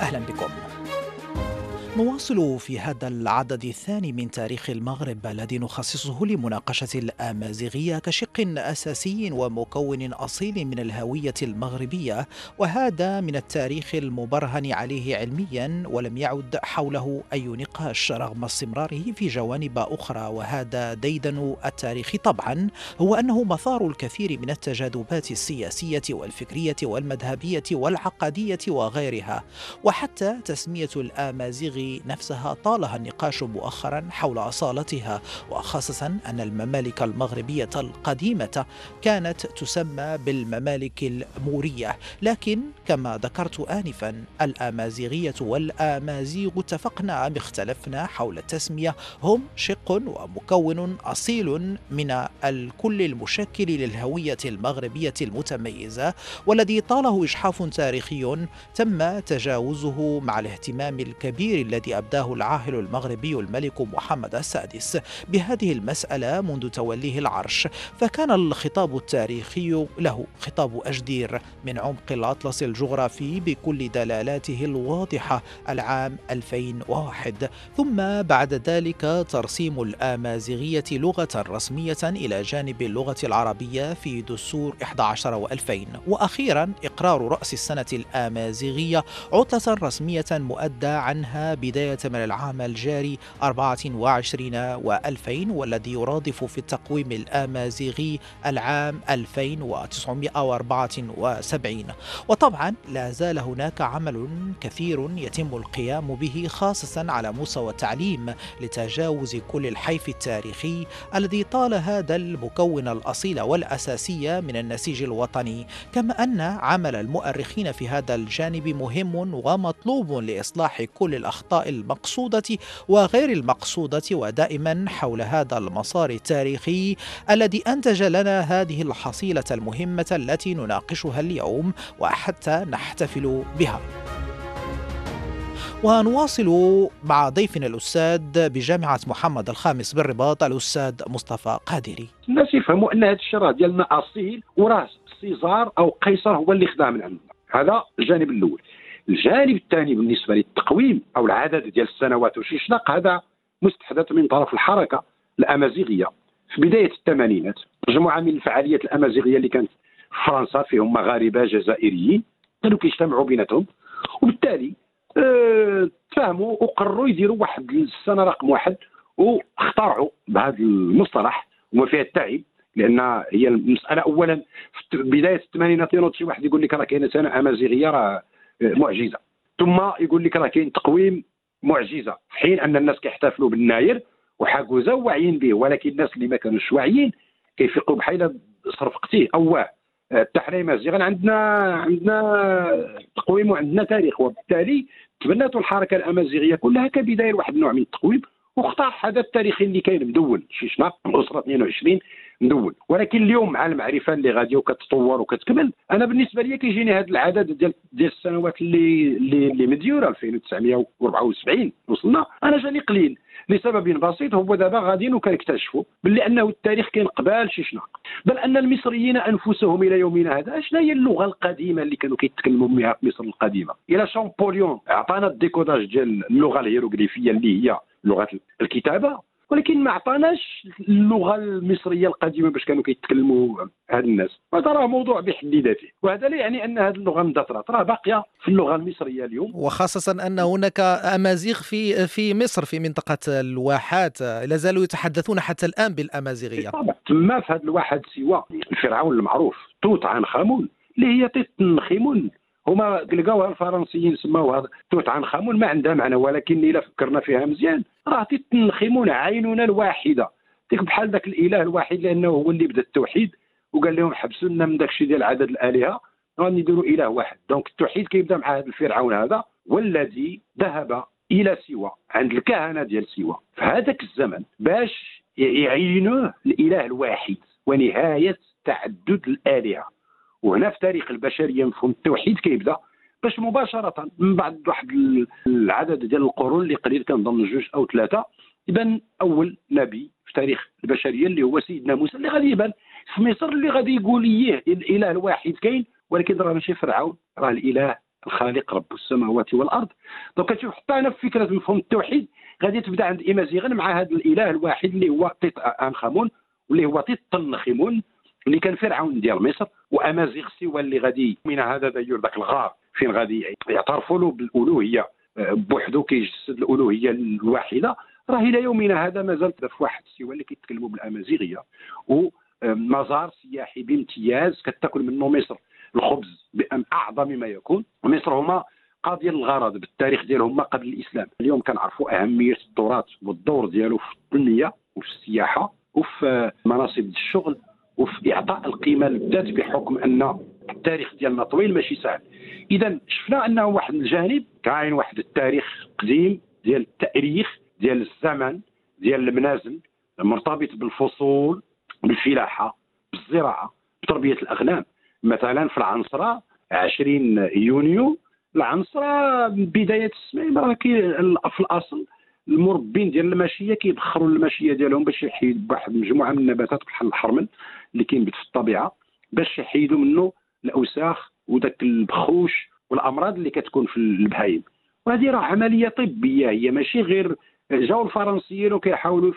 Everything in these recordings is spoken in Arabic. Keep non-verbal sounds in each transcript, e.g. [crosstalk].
أهلا بكم. نواصل في هذا العدد الثاني من تاريخ المغرب الذي نخصصه لمناقشة الأمازيغية كشق أساسي ومكون أصيل من الهوية المغربية وهذا من التاريخ المبرهن عليه علميا ولم يعد حوله أي نقاش رغم استمراره في جوانب أخرى. وهذا ديدن التاريخ طبعا هو أنه مثار الكثير من التجاذبات السياسية والفكرية والمذهبية والعقدية وغيرها وحتى تسمية نفسها طالها النقاش مؤخرا حول أصالتها وخاصة أن الممالك المغربية القديمة كانت تسمى بالممالك المورية. لكن كما ذكرت انفا الأمازيغية والأمازيغ اتفقنا أم اختلفنا حول التسمية. هم شق ومكون أصيل من الكل المشكل للهوية المغربية المتميزة والذي طاله إجحاف تاريخي تم تجاوزه مع الاهتمام الكبير الذي أبداه العاهل المغربي الملك محمد السادس بهذه المسألة منذ توليه العرش فكان الخطاب التاريخي له خطاب أجدير من عمق الأطلس الجغرافي بكل دلالاته الواضحة العام 2001 ثم بعد ذلك ترسيم الآمازيغية لغة رسمية إلى جانب اللغة العربية في دستور 11 و2000 وأخيرا إقرار رأس السنة الآمازيغية عطلة رسمية مؤدى عنها بداية من العام الجاري 24 و2000 والذي يرادف في التقويم الآمازيغي العام 2974 وطبعا لا زال هناك عمل كثير يتم القيام به خاصة على مستوى التعليم لتجاوز كل الحيف التاريخي الذي طال هذا المكون الأصيل والأساسي من النسيج الوطني. كما أن عمل المؤرخين في هذا الجانب مهم ومطلوب لإصلاح كل الأخطاء المقصودة وغير المقصودة ودائما حول هذا المسار التاريخي الذي أنتج لنا هذه الحصيلة المهمة التي نناقشها اليوم وحتى نحتفل بها. ونواصل مع ضيفنا الأستاذ بجامعة محمد الخامس بالرباط الأستاذ مصطفى قادري. الناس يفهموا أن هذا الشيء راه ديالنا اصيل وراه سيزار أو قيصر هو اللي خدام من عندنا. هذا الجانب الأول. الجانب الثاني بالنسبة للتقويم أو العدد ديال السنوات وشيشناق هذا مستحدث من طرف الحركة الأمازيغية. في بداية الثمانينات مجموعة من الفعاليات الأمازيغية اللي كانت في فرنسا فيهم مغاربة جزائريين كانوا كيجتمعوا بيناتهم. وبالتالي آه تفاهموا وقرروا يديروا واحد السنة رقم واحد واخترعوا بهذا المصطلح وما فيها التعب لأن هي المسألة اولا. في بداية الثمانينات ينوض شي واحد يقول لك راه كاينة سنة أمازيغية راه معجزة. ثم يقول لك راه كاين تقويم معجزة في حين أن الناس كيحتفلوا بالناير وحاجوزه واعيين به ولكن الناس اللي ما كانوش واعيين كيفيقوا بحال صرفقتيه. اواه التحريم الزيغان عندنا عندنا تقويم وعندنا تاريخ وبالتالي تبنات الحركة الأمازيغية كلها كبداية لواحد النوع من التقويم واختار هذا التاريخي اللي كاين مدون. شيشنا الاسره 22 مدون ولكن اليوم مع المعرفة اللي غاديه وكتطور وكتكمل أنا بالنسبة لي كيجيني هذا العدد ديال ديال السنوات اللي اللي, اللي مديوره 2974 وصلنا. أنا جاني قليل لسبب بسيط هو دابا غاديين وكنكتشفوا باللي أنه التاريخ كاين قبال شيشناق بل أن المصريين أنفسهم إلى يومنا هذا شنو هي اللغة القديمة اللي كانوا كيتكلموا بها في مصر القديمة؟ إلى شامبوليون عطانا ال décodage ديال اللغة الهيروغليفية اللي هي لغة الكتابة. ولكن ما عطاناش اللغة المصرية القديمة باش كانوا كيتكلموا هاد الناس. وهذا راه موضوع بحد ذاته. وهذا لا يعني أن هذه اللغة اندثرت راه باقية في اللغة المصرية اليوم. وخاصة أن هناك أمازيغ في في مصر في منطقة الواحات. لا زالوا يتحدثون حتى الآن بالأمازيغية. طبعا تما في هذه الواحات سوى الفرعون المعروف. توت عنخ امون اللي هي تنخيمون هما لقاوها الفرنسيين سماوها توت عنخ امون ما عندها معنى ولكن إلا فكرنا فيها مزيان. راه تنخمون عيننا الواحدة. ديك بحال ذاك الإله الواحد لأنه هو اللي بدأ التوحيد وقال لهم حبسوا لنا من داك الشيء ديال عدد الآلهة غادي نديروا إله واحد. دونك التوحيد كيبدأ مع هذا الفرعون هذا والذي ذهب إلى سوى عند الكهنة ديال سوى. في هذاك الزمن باش يعينوه الإله الواحد ونهاية تعدد الآلهة. وهنا في تاريخ البشرية مفهوم التوحيد كيبدأ باش مباشرة من بعد واحد العدد ديال القرون اللي قليل كنظن جوج أو ثلاثة يبان أول نبي في تاريخ البشرية اللي هو سيدنا موسى اللي غادي يبان في مصر اللي غادي يقول إيه الإله الواحد كاين ولكن راه ماشي فرعون راه الإله الخالق رب السماوات والأرض. donc كتشوف حتى أنا في فكرة مفهوم التوحيد غادي تبدأ عند إيمازيغن مع هذا الإله الواحد اللي هو تيت أنخامون واللي هو تيت طنخيمون اللي كان فرعون ديال مصر وأمازيغ سيوة اللي غادي من هذا داير ذاك الغار فين غادي يعترفوا له بالألوهية. آه، بوحدو كيجسد الألوهية الواحدة. راه إلى يومنا هذا مازال في واحد السوى اللي كيتكلموا بالأمازيغية. ومزار سياحي بامتياز كتاكل منه مصر الخبز باعظم ما يكون. مصر هما قاضية الغرض بالتاريخ ديالهم قبل الإسلام. اليوم كنعرفوا أهمية التراث والدور ديالو في التنمية وفي السياحة وفي مناصب الشغل. وفي إعطاء القيمة للذات بحكم أن التاريخ ديالنا طويل ماشي سهل. اذا شفنا أنه واحد الجانب كاين واحد التاريخ قديم ديال التأريخ ديال الزمن ديال المنازل مرتبط بالفصول بالفلاحة بالزراعة بتربية الأغنام. مثلا في العنصرة 20 يونيو العنصرة بداية السماء راه في الأصل المربين ديال الماشيه كيبخروا الماشيه ديالهم باش يحيد واحد مجموعة من النباتات بحال الحرمل. اللي كينبت في الطبيعة باش يحيدوا منه الأوساخ وذاك البخوش والأمراض اللي كتكون في البهايم. وهذه راه عملية طبية هي ماشي غير جاو الفرنسيين وكيحاولوا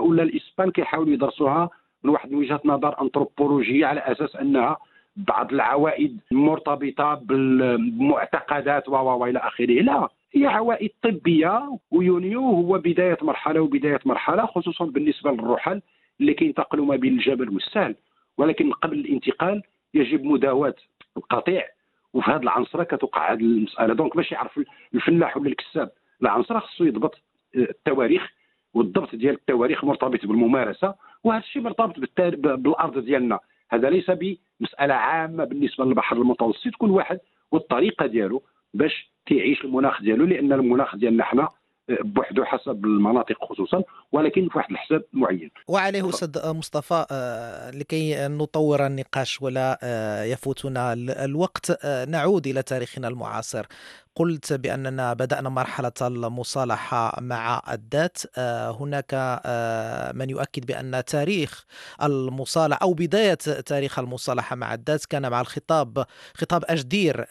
ولا الإسبان كيحاولوا يدرسوها من واحد وجهة نظر أنثروبولوجية على أساس أنها بعض العوائد مرتبطة بالمعتقدات و إلى آخره. لا هي عوائد طبية ويونيو هو بداية مرحلة وبداية مرحلة خصوصا بالنسبة للرحل. اللي كينتقلوا ما بين الجبل والسهل. ولكن قبل الانتقال يجب مداواة القطيع. وفي هذه العنصره كتوقع هذه المسألة. دونك باش يعرف الفلاح ولا الكساب العنصره خصو يضبط التواريخ والضبط ديال التواريخ مرتبط بالممارسة. وهذا الشيء مرتبط بالأرض ديالنا. هذا ليس بمسألة عامة بالنسبة للبحر المتوسط كل واحد والطريقة ديالو باش كيعيش المناخ ديالو لأن المناخ ديالنا حنا بوحده حسب المناطق خصوصا ولكن في واحد الحساب معين. وعليه أستاذ مصطفى آه، لكي نطور النقاش ولا آه، يفوتنا الوقت آه، نعود إلى تاريخنا المعاصر. قلت بأننا بدأنا مرحلة المصالحة مع الذات. هناك من يؤكد بأن تاريخ المصالحة أو بداية تاريخ المصالحة مع الذات كان مع الخطاب خطاب أجدير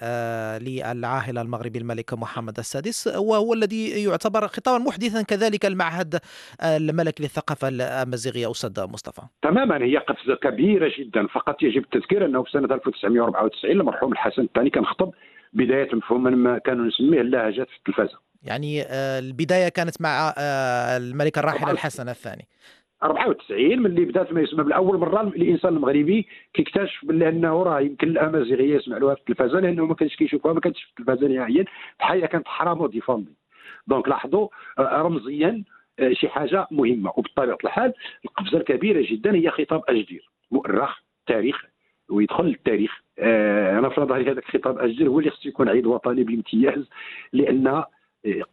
للعاهل المغربي الملك محمد السادس وهو الذي يعتبر خطابا محدثا كذلك المعهد الملكي للثقافة الأمازيغية. أستاذ مصطفى. تماما هي قفزة كبيرة جدا. فقط يجب التذكير أنه في سنة 1994 المرحوم الحسن الثاني كان خطب بداية ما كانوا نسميه اللهجات في التلفازة. يعني آه، البداية كانت مع آه، الملك الراحل الحسن الثاني. 94 من اللي بدأت ما يسمى بالأول مره الإنسان المغربي كيكتشف باللي إنه راه يمكن الأمازيغية يسمع لها في التلفازة لأنه ما كانش كيشوفوها ما كانتش في التلفازة نهائيا. بحال كانت حرام défendu. donc لاحظوا آه، رمزيا شي حاجة مهمة. وبطبيعة الحال القفزة الكبيرة جدا هي خطاب أجدير مؤرخ تاريخ. ويدخل للتاريخ. آه، أنا في نظري هذاك الخطاب أجدير هو اللي خصو يكون عيد وطني بامتياز لأن آه،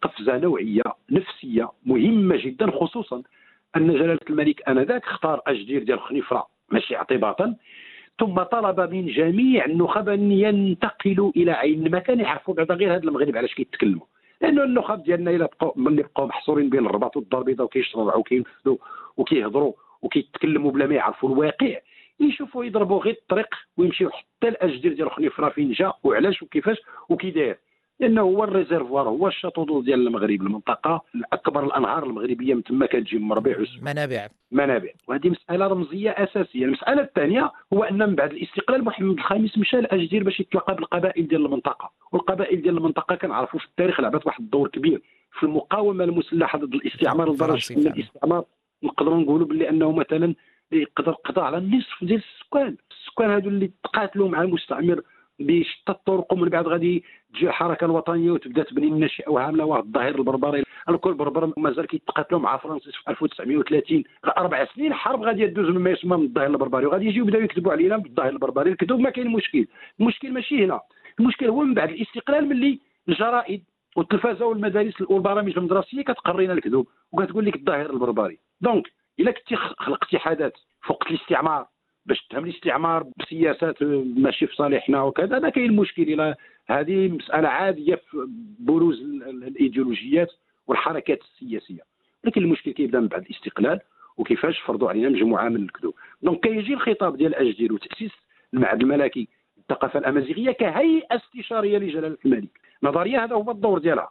قفزة نوعية نفسية مهمة جدا خصوصا أن جلالة الملك آنذاك اختار أجدير ديال خنيفره ماشي اعتباطا ثم طلب من جميع النخب أن ينتقلوا إلى عين المكان يعرفوا بعدا غير هذا المغرب علاش كيتكلموا. لأنه النخب ديالنا إلا بقوا ملي بقوا محصورين بين الرباط والدار البيضاء وكيشربوا وكينفذوا وكيهضروا وكيتكلموا بلا ما يعرفوا الواقع يشوفوا يضربوا غير الطريق ويمشيو حتى الأجدير ديال خنيفره فين جا وعلاش وكيفاش وكي داير لأنه هو ال réservoir هو ال château ديال المغرب المنطقة اكبر الأنهار المغربية من تما كتجي من أم الربيع منابع. منابع. وهذه مسألة رمزية أساسية. المسألة الثانية هو أن من بعد الاستقلال محمد الخامس مشى لأجدير باش يتلاقى بالقبائل ديال المنطقة. والقبائل ديال المنطقة كنعرفوا في التاريخ لعبت واحد الدور كبير. في المقاومة المسلحة ضد الاستعمار لدرجة أن الاستعمار نقدروا نقولوا باللي أنه مثلا يقدر قضى على النصف ديال السكان. السكان هادو اللي تقاتلوا مع المستعمر بشتى الطرق ومن بعد غادي تجي الحركه الوطنيه وتبدأ تبني الناشئه وعامله واحد الظهير البربري. الكل بربر مازال كيتقاتلوا مع فرنسيس في 1930 أربع سنين حرب غادي تدوز مما يسمى من الظاهر البربري وغادي يجيو يبداو يكذبوا علينا بالظاهر البربري. الكذوب ما كاين مشكل. المشكل ماشي هنا. المشكل هو من بعد الاستقلال ملي الجرائد والتلفازة والمدارس والبرامج المدرسية كتقرينا الكذوب وكتقول لك الظاهر البربري. donc إلا كنتي خلقتي حدث فوقت الاستعمار. باش تهم الاستعمار بسياسات ماشي في صالحنا وكذا ما كاين مشكل إلى هذه مسألة عادية في بروز الإيديولوجيات والحركات السياسية. لكن المشكل كيبدا من بعد الاستقلال وكيفاش فرضوا علينا مجموعة من الكذوب. دونك كيجي الخطاب ديال اجدير وتأسيس المعهد الملكي الثقافه الأمازيغية كهيئة استشارية لجلاله الملك. نظرية هذا هو الدور ديالها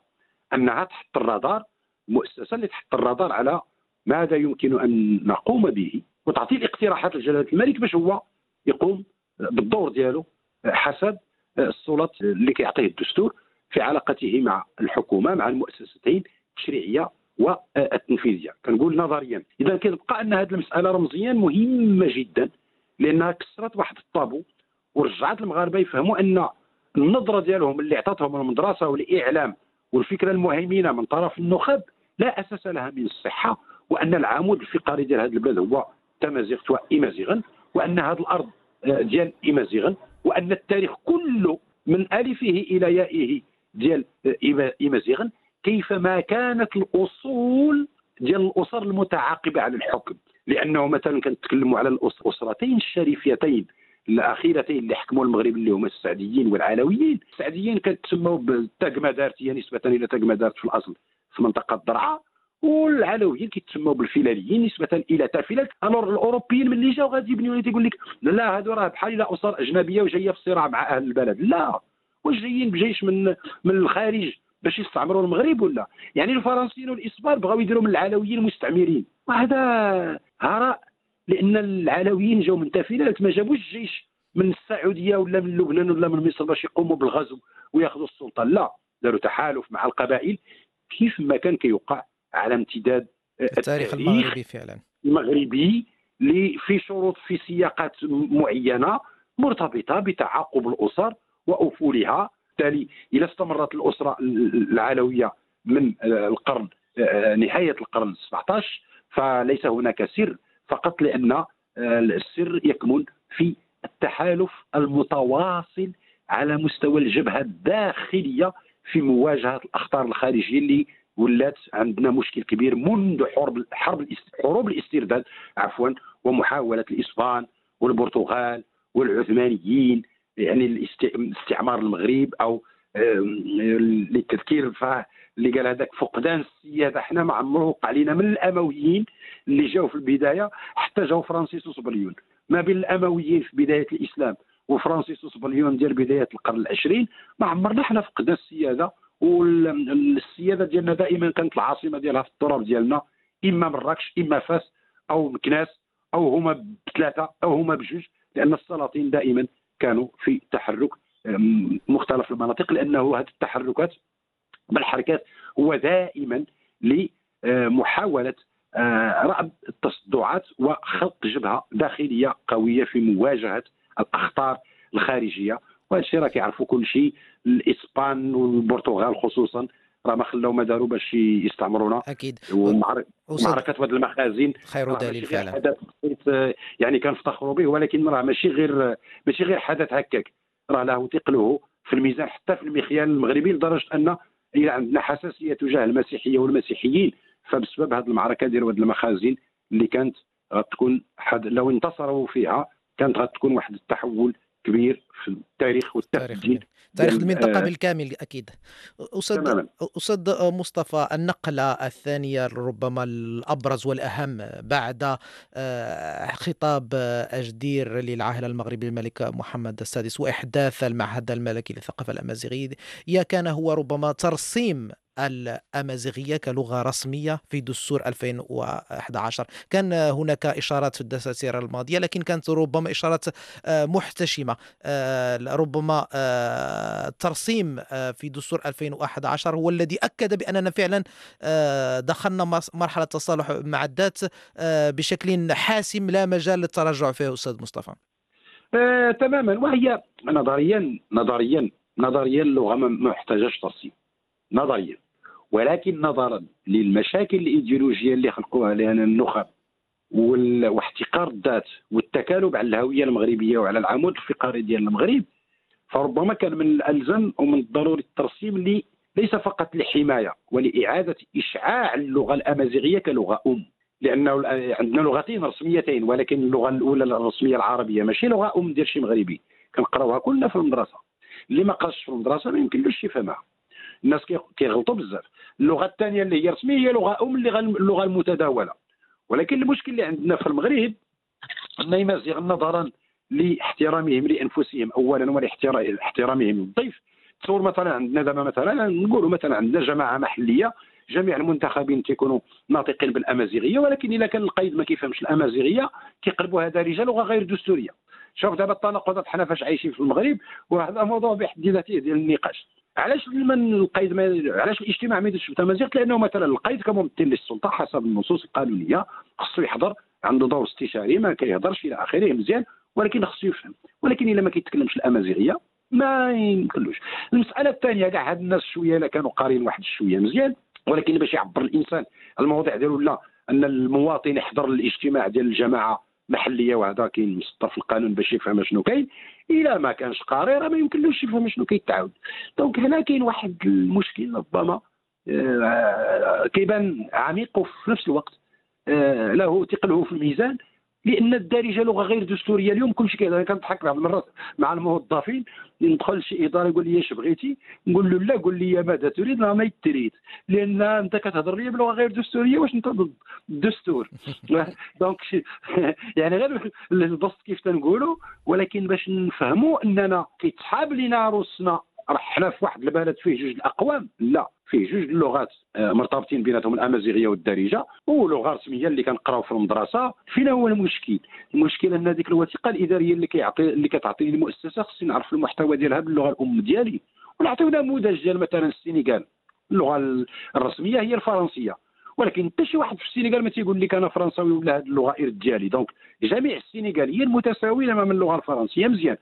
أنها تحط الرادار مؤسسة اللي تحط الرادار على ماذا يمكن أن نقوم به؟ وتعطي الاقتراحات لجلالة الملك باش هو يقوم بالدور ديالو حسب السلط اللي كيعطيه الدستور في علاقته مع الحكومة مع المؤسستين التشريعية والتنفيذية. كنقول نظريا. إذا كتبقى أن هذه المسألة رمزيا مهمة جدا لأنها كسرت واحد الطابو ورجعت المغاربة يفهموا أن النظرة ديالهم اللي عطاتهم المدرسة والإعلام والفكرة المهيمنة من طرف النخب لا أساس لها من الصحة وأن العمود الفقري ديال هذه البلاد هو تمازيغت وإمازيغا وأن هذه الأرض آه، ديال إمازيغا وأن التاريخ كله من ألفه إلى يائه ديال آه، إمازيغا كيفما كانت الأصول ديال الأسر المتعاقبة على الحكم. لأنه مثلا كنتكلموا على الأسرتين الشريفتين الأخيرتين اللي حكموا المغرب اللي هما السعديين والعلويين. السعديين كتسموا بالتاغمادارت نسبة إلى تاغمادارت في الأصل في منطقة الضرعه والعلويين كيتسموا بالفلاليين نسبة إلى تافلات الور الأوروبيين ملي جاو غادي يبنيو تيقول لك لا هادو راه بحال إلى أسر أجنبية وجاية في صراع مع أهل البلد. لا. واش جايين بجيش من من الخارج باش يستعمروا المغرب ولا؟ يعني الفرنسيين والاسبان بغاو يديروا من العلويين مستعمرين وهذا هراء لأن العلويين جاو من تافلات ما جابوش جيش من السعودية ولا من لبنان ولا من مصر باش يقوموا بالغزو وياخذوا السلطة. لا. داروا تحالف مع القبائل كيف ما كان كيوقع على امتداد التاريخ المغربي فعلا. المغربي اللي في شروط في سياقات معينة مرتبطة بتعاقب الأسر وأفولها. بالتالي إذا استمرت الأسرة العلوية من القرن نهاية القرن 17 فليس هناك سر فقط لأن السر يكمن في التحالف المتواصل على مستوى الجبهة الداخلية في مواجهة الأخطار الخارجية اللي ولات عندنا مشكل كبير منذ حرب حرب حروب الاسترداد عفوا ومحاولة الاسبان والبرتغال والعثمانيين يعني الاستعمار المغرب أو للتذكير اللي قال هذاك فقدان السيادة. إحنا ما عمره وقع علينا من الأمويين اللي جاوا في البداية حتى جاوا فرانسيس وصبليون. ما بين الأمويين في بداية الإسلام وفرانسيس وصبليون ديال بداية القرن العشرين ما عمرنا حنا فقدنا السيادة والسيادة ديالنا دائما كانت العاصمة ديالها في التراب ديالنا إما مراكش إما فاس أو مكناس أو هما بثلاثة أو هما بجوج لأن السلاطين دائما كانوا في تحرك مختلف المناطق لأنه هذه التحركات بالحركات هو دائما لمحاولة آه، رأب التصدعات وخلق جبهة داخلية قوية في مواجهة الأخطار الخارجية. وهذا الشيء راه كيعرفوا كل شيء. الإسبان والبرتغال خصوصا راه ما خلاو ما داروا باش يستعمرونا. أكيد. ومعركه واد المخازن. خير دليل فعلا. يعني كنفتخروا به ولكن راه ماشي غير ماشي غير حدث هكاك. راه له ثقله في الميزان حتى في المخيال المغربي لدرجة أن إلى عندنا حساسية تجاه المسيحية والمسيحيين. فبسبب هذه المعركة ديال واد المخازن اللي كانت غتكون حد لو انتصروا فيها كانت غتكون واحد التحول كبير في التاريخ والتاريخ تاريخ المنطقة آه بالكامل أكيد. أستاذ أستاذ مصطفى النقلة الثانية ربما الأبرز والأهم بعد آه، خطاب أجدير للعاهل المغربي الملك محمد السادس وإحداث المعهد الملكي للثقافة الأمازيغية كان هو ربما ترسيم الأمازيغية كلغة رسمية في دستور 2011 كان هناك إشارات في الدساتير الماضية لكن كانت ربما إشارات آه، محتشمة. آه، ربما آه، ترسيم في دستور 2011 هو الذي أكد بأننا فعلا دخلنا مرحلة تصالح مع الذات بشكل حاسم لا مجال للتراجع فيه أستاذ مصطفى. آه، تماما. وهي نظريا نظريا نظريا اللغة ما محتاجاش ترسيم. نظريا. ولكن نظرا للمشاكل الإيديولوجية اللي خلقوها لنا النخب واحتقار الذات والتكالب على الهوية المغربية وعلى العمود الفقري ديال المغرب. فربما كان من الألزم ومن الضروري الترسيم لي ليس فقط لحماية ولإعادة إشعاع اللغة الأمازيغية كلغة أم. لأنه عندنا لغتين رسميتين ولكن اللغة الأولى الرسمية العربية ماشي لغة أم ديال شي مغربي. كنقراوها كلنا في المدرسة. اللي ما قراش في المدرسة ما يمكنلوش يفهمها. الناس كيغلطوا بزاف. اللغة الثانية اللي هي رسمية هي لغة أم اللي اللغة المتداولة. ولكن المشكل اللي عندنا في المغرب ان يمازيغ نظرا لاحترامهم لأنفسهم. اولا ولاحترامهم للضيف تصور مثلا عندنا دابا مثلا نقولوا مثلا عندنا جماعة محلية جميع المنتخبين تيكونوا ناطقين بالأمازيغية ولكن اذا كان القيد ما كيفهمش الأمازيغية كيقلبوا هذا رجال لغه غير دستورية. شوف دابا التناقضات حنا فاش عايشين في المغرب وهذا موضوع بحد ذاته ديال النقاش. علاش من القيد ما علاش الاجتماع ما يديرش بالتمازيغ لأنه مثلا القيد كممثل للسلطة حسب النصوص القانونية خصو يحضر عنده دور استشاري ما كيهضرش إلى آخره مزيان. ولكن خصو يفهم. ولكن إلا ما كيتكلمش الأمازيغية ما يمكنلوش المسألة الثانية كاع هاد الناس شوية الا كانوا قارين واحد شوية مزيان ولكن باش يعبر الإنسان المواضيع ديالو لا أن المواطن يحضر الاجتماع ديال الجماعة محلية وهذا كاين مسطر في القانون باش يفهم شنو كاين. إلا ما كانش قاري راه ما يمكنلوش يفهم شنو كيتعاود. donc هنا كاين واحد المشكل ربما آه كيبان عميق وفي نفس الوقت آه له ثقله في الميزان. لأن الدارجة لغة غير دستورية اليوم كلشي كيهضر. أنا كنضحك بعض المرات مع الموظفين ندخل لشي إدارة يقول لي اش بغيتي؟ نقول له لا. قول لي ماذا تريد؟ لا ما تريد لأن أنت كتهضر لي بلغة غير دستورية واش أنت ضد الدستور؟ [laughs] [laughs] donc [laughs] يعني غير البسط كيف تنقولوا ولكن باش نفهموا أننا كيتسحاب لينا روسنا راه حنا في واحد البلد فيه جوج الأقوام لا فيه جوج اللغات آه، مرتبطين بيناتهم الأمازيغية والدارجة ولغه رسميه اللي كنقراو في المدرسة. فين هو المشكل؟ المشكل أن هذيك الوثيقة الإدارية اللي كيعطي اللي كتعطي المؤسسة خصني نعرف المحتوى ديالها باللغة الأم ديالي. ونعطيو نموذج ديال مثلا السنغال. اللغة الرسمية هي الفرنسية. ولكن حتى شي واحد في السنغال ما تيقول لك أنا فرنساوي ولا هذه اللغة إرث ديالي. donc جميع السنغاليين متساويين أمام اللغة الفرنسية مزيان.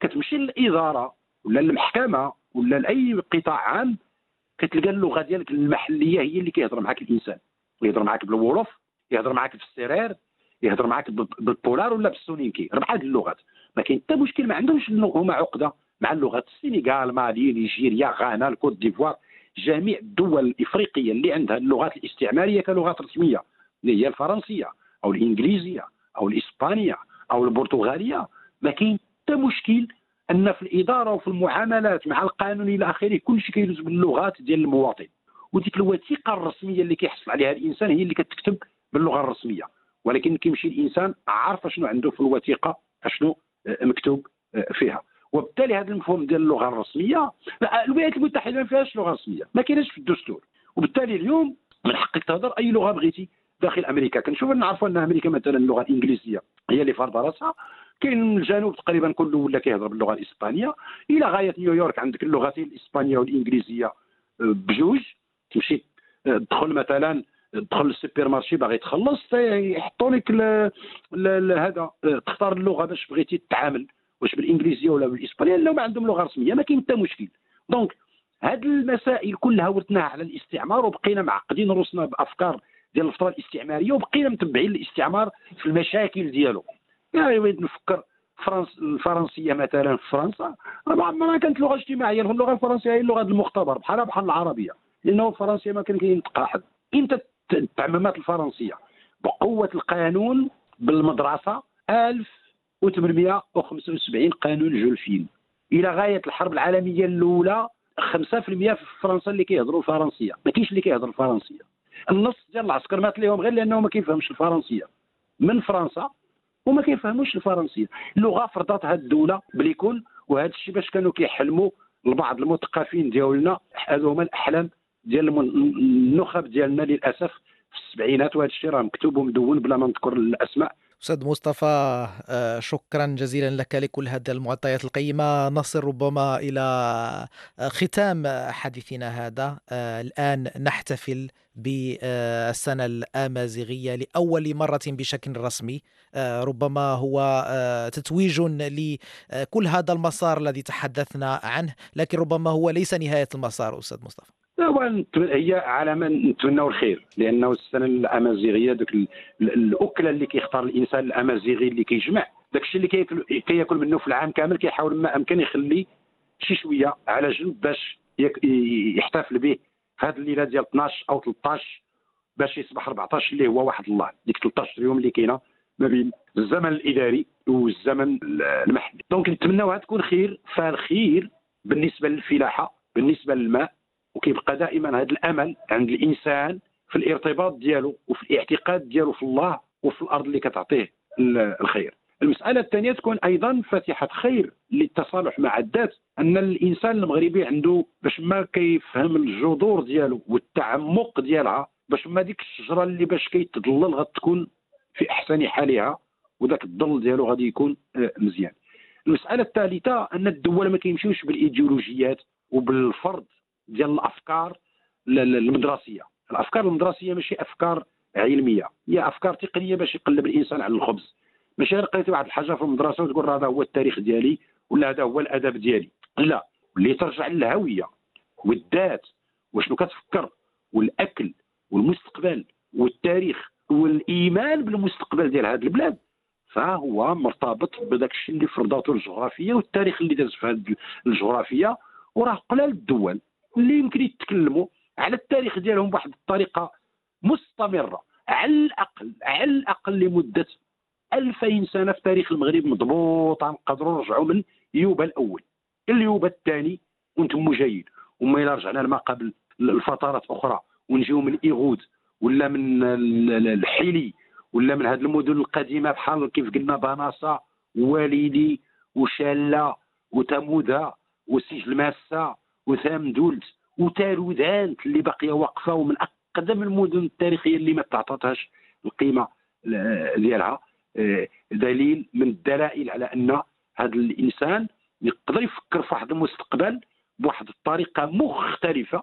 كتمشي للإدارة ولا المحكمة ولا لأي قطاع عام كتلقى اللغة ديالك المحلية هي اللي كيهضر معك الإنسان. يهضر معك بالوولوف يهضر معك بالسرير يهضر معك بالبولار ولا بالسونينكي ربع هذه اللغات. ما كاين حتى مشكل ما عندهمش هما عقدة مع اللغات. السنغال مالي نيجيريا غانا الكوت ديفوار جميع الدول الإفريقية اللي عندها اللغات الاستعمارية كلغات رسمية. اللي هي الفرنسية أو الإنجليزية أو الإسبانية أو البرتغالية. ما كاين حتى مشكل أن في الإدارة وفي المعاملات مع القانون إلى آخره كل شيء كيدوز باللغات ديال المواطن. وديك الوثيقة الرسمية اللي كيحصل عليها الإنسان هي اللي كتكتب باللغة الرسمية. ولكن كيمشي الإنسان عارف شنو عنده في الوثيقة أشنو آه، مكتوب آه، فيها. وبالتالي هذا المفهوم ديال اللغة الرسمية الولايات المتحدة ما فيهاش لغة رسمية ما كاينش في الدستور. وبالتالي اليوم من حقك تهضر أي لغة بغيتي داخل أمريكا. كنشوف نعرفوا أن أمريكا مثلا اللغة الإنجليزية هي اللي فرض راسها. كاين الجنوب تقريبا كله ولا كيهضر باللغة الإسبانية. إلى غاية نيويورك عندك اللغتين الإسبانية والإنجليزية آه، بجوج. تمشي آه، تدخل مثلا تدخل للسوبر مارشي باغي تخلص يحطوا لك هذا آه، تختار اللغة باش بغيتي تتعامل واش بالإنجليزية ولا بالإسبانية لأنهم عندهم لغة رسمية ما كاين حتى مشكل. دونك هذه المسائل كلها ورثناها على الاستعمار وبقينا معقدين راسنا بأفكار ديال الفترة الاستعمارية وبقينا متبعين الاستعمار في المشاكل ديالو يعني نفكر فرنس الفرنسية مثلا في فرنسا ما عمرها كانت لغة اجتماعية اللغة الفرنسيه هي اللغة المختبر بحالها بحال العربية. لأنه فرنسا ما كان كينطق احد إمتى التعميمات الفرنسية بقوة القانون بالمدرسة 1875 قانون جولفين. إلى غاية الحرب العالمية الأولى 5% في فرنسا اللي كيهضروا الفرنسية. ما كاينش اللي كيهضر الفرنسية. النص ديال العسكر مات لهم غير لأنه ما كيفهمش الفرنسية. من فرنسا وما كيفهموش الفرنسيه اللغة فرضتها الدولة بليكون وهذا الشيء باش كانوا كيحلموا البعض المثقفين ديالنا هذو هما الأحلام ديال النخب ديالنا للأسف في السبعينات وهذا الشيء راه مكتوب ومدون بلا ما نذكر الأسماء. أستاذ مصطفى آه، شكرا جزيلا لك لكل هذه المعطيات القيمة. نصل ربما إلى آه، ختام حديثنا هذا. آه، الآن نحتفل بالسنة الآمازيغية لأول مرة بشكل رسمي. ربما هو تتويج لكل هذا المسار الذي تحدثنا عنه لكن ربما هو ليس نهاية المسار أستاذ مصطفى. هي علامه نتمناو الخير لأنه السنة الأمازيغية ذاك الأكلة اللي كيختار الإنسان الأمازيغي اللي كيجمع. داك الشيء اللي كياكل كياكل منه في العام كامل كيحاول ما أمكن يخلي شي شوية على جنب باش يحتفل به. في هذه الليلة ديال 12 أو 13 باش يصبح 14 اللي هو واحد الله. ديك 13 يوم اللي كاينة ما بين الزمن الإداري والزمن المحلي. دونك نتمناوها تكون خير فالخير بالنسبة للفلاحة بالنسبة للماء وكيبقى دائما هذا الأمل عند الإنسان في الارتباط ديالو وفي الاعتقاد ديالو في الله وفي الأرض اللي كتعطيه الخير. المسألة الثانية تكون أيضا فاتحة خير للتصالح مع الذات أن الإنسان المغربي عنده باش ما كيفهم الجذور ديالو والتعمق ديالها باش ما ديك الشجرة اللي باش كيتظلل غتكون في أحسن حالها وذاك الظل ديالو غادي يكون آه، مزيان. المسألة الثالثة أن الدول ما كيمشيوش بالإيديولوجيات وبالفرض ديال الأفكار المدرسية الأفكار المدرسية ماشي أفكار علمية هي أفكار تقنية باش يقلب الإنسان على الخبز. ماشي غير قريتي واحد الحاجة في المدرسة وتقول هذا هو التاريخ ديالي ولا هذا هو الأدب ديالي. لا اللي ترجع للهوية والذات وشنو كتفكر والأكل والمستقبل والتاريخ والإيمان بالمستقبل ديال هذه البلاد فهو مرتبط بداك الشيء اللي فرضاته الجغرافية والتاريخ اللي داز في هذه الجغرافية وراه قلال الدول اللي يمكن يتكلموا على التاريخ ديالهم بواحد الطريقة مستمرة على الأقل على الأقل لمدة 2000 سنة في تاريخ المغرب مضبوطه نقدروا نرجعوا من يوبا الأول. اليوبا الثاني وأنتم جايين وما الا رجعنا لما قبل الفترات أخرى. ونجيو من ايغود ولا من الحيلي ولا من هذه المدن القديمة بحال كيف قلنا بناصة واليدي وشاله وتموذا وسجل ماسة وثامدولت وتارودانت اللي باقية واقفة ومن أقدم المدن التاريخية اللي ما تعطاتهاش القيمة ديالها. آه، دليل من الدلائل على أن هذا الإنسان يقدر يفكر في واحد المستقبل بواحد الطريقة مختلفة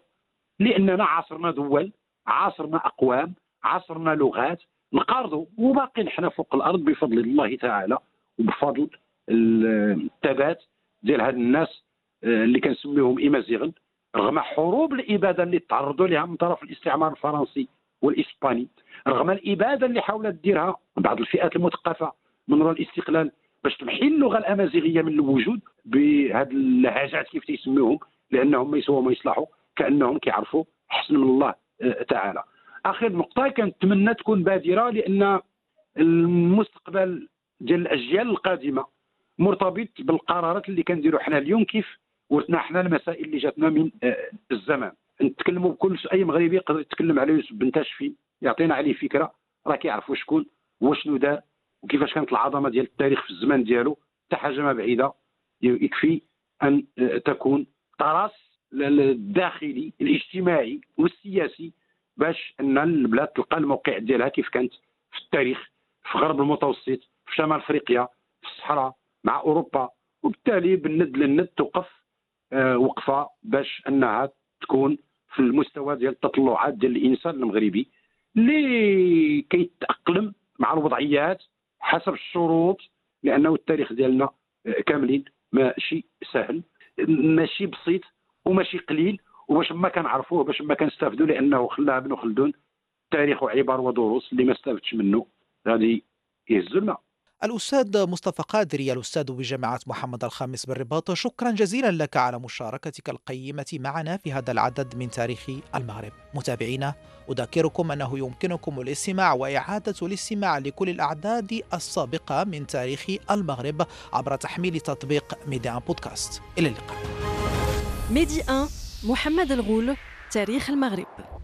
لأننا عاصرنا دول عاصرنا أقوام عاصرنا لغات. نقارضوا وباقي حنا فوق الأرض بفضل الله تعالى وبفضل الثبات ديال هاد الناس آه، اللي كنسميهم امازيغن رغم حروب الإبادة اللي تعرضوا لها من طرف الاستعمار الفرنسي. والإسباني. رغم الإبادة اللي حاولت ديرها بعض الفئات المثقفة من وراء الاستقلال باش تمحي اللغة الأمازيغية من الوجود بهذه اللهجات كيف تيسميوهم لأنهم ما يسووا ما يصلحوا كأنهم كيعرفوا حسن من الله آه، تعالى. آخر نقطة كنتمنى تكون بادرة لأن المستقبل ديال الأجيال القادمة مرتبط بالقرارات اللي كنديروا حنا اليوم كيف ورثنا حنا المسائل اللي جاتنا من آه، الزمان. نتكلموا بكل أي مغربي يقدر يتكلم على يوسف بن تاشفي يعطينا عليه فكرة راه كيعرفوا شكون وشنو دار وكيفاش كانت العظمة ديال التاريخ في الزمان ديالو حتى حاجة ما بعيدة يكفي أن تكون طراس الداخلي الاجتماعي والسياسي باش أن البلاد تلقى الموقع ديالها كيف كانت في التاريخ في غرب المتوسط في شمال أفريقيا في الصحراء مع أوروبا. وبالتالي بالند للند توقف آه، وقفة باش أنها تكون في المستوى ديال التطلعات ديال الإنسان المغربي اللي كيتأقلم مع الوضعيات حسب الشروط لأنه التاريخ ديالنا كاملين ماشي سهل ماشي بسيط وماشي قليل وباش ما كنعرفوه باش ما كنستافدوا لأنه خلاها ابن خلدون تاريخ وعبر ودروس اللي ما استفدتش منه. غادي يهزوا الأستاذ مصطفى قادري الأستاذ بجامعة محمد الخامس بالرباط. شكرا جزيلا لك على مشاركتك القيمة معنا في هذا العدد من تاريخ المغرب. متابعينا أذكركم أنه يمكنكم الاستماع وإعادة الاستماع لكل الأعداد السابقة من تاريخ المغرب عبر تحميل تطبيق Medi Podcast. إلى اللقاء. Medi 1 محمد الغول تاريخ المغرب.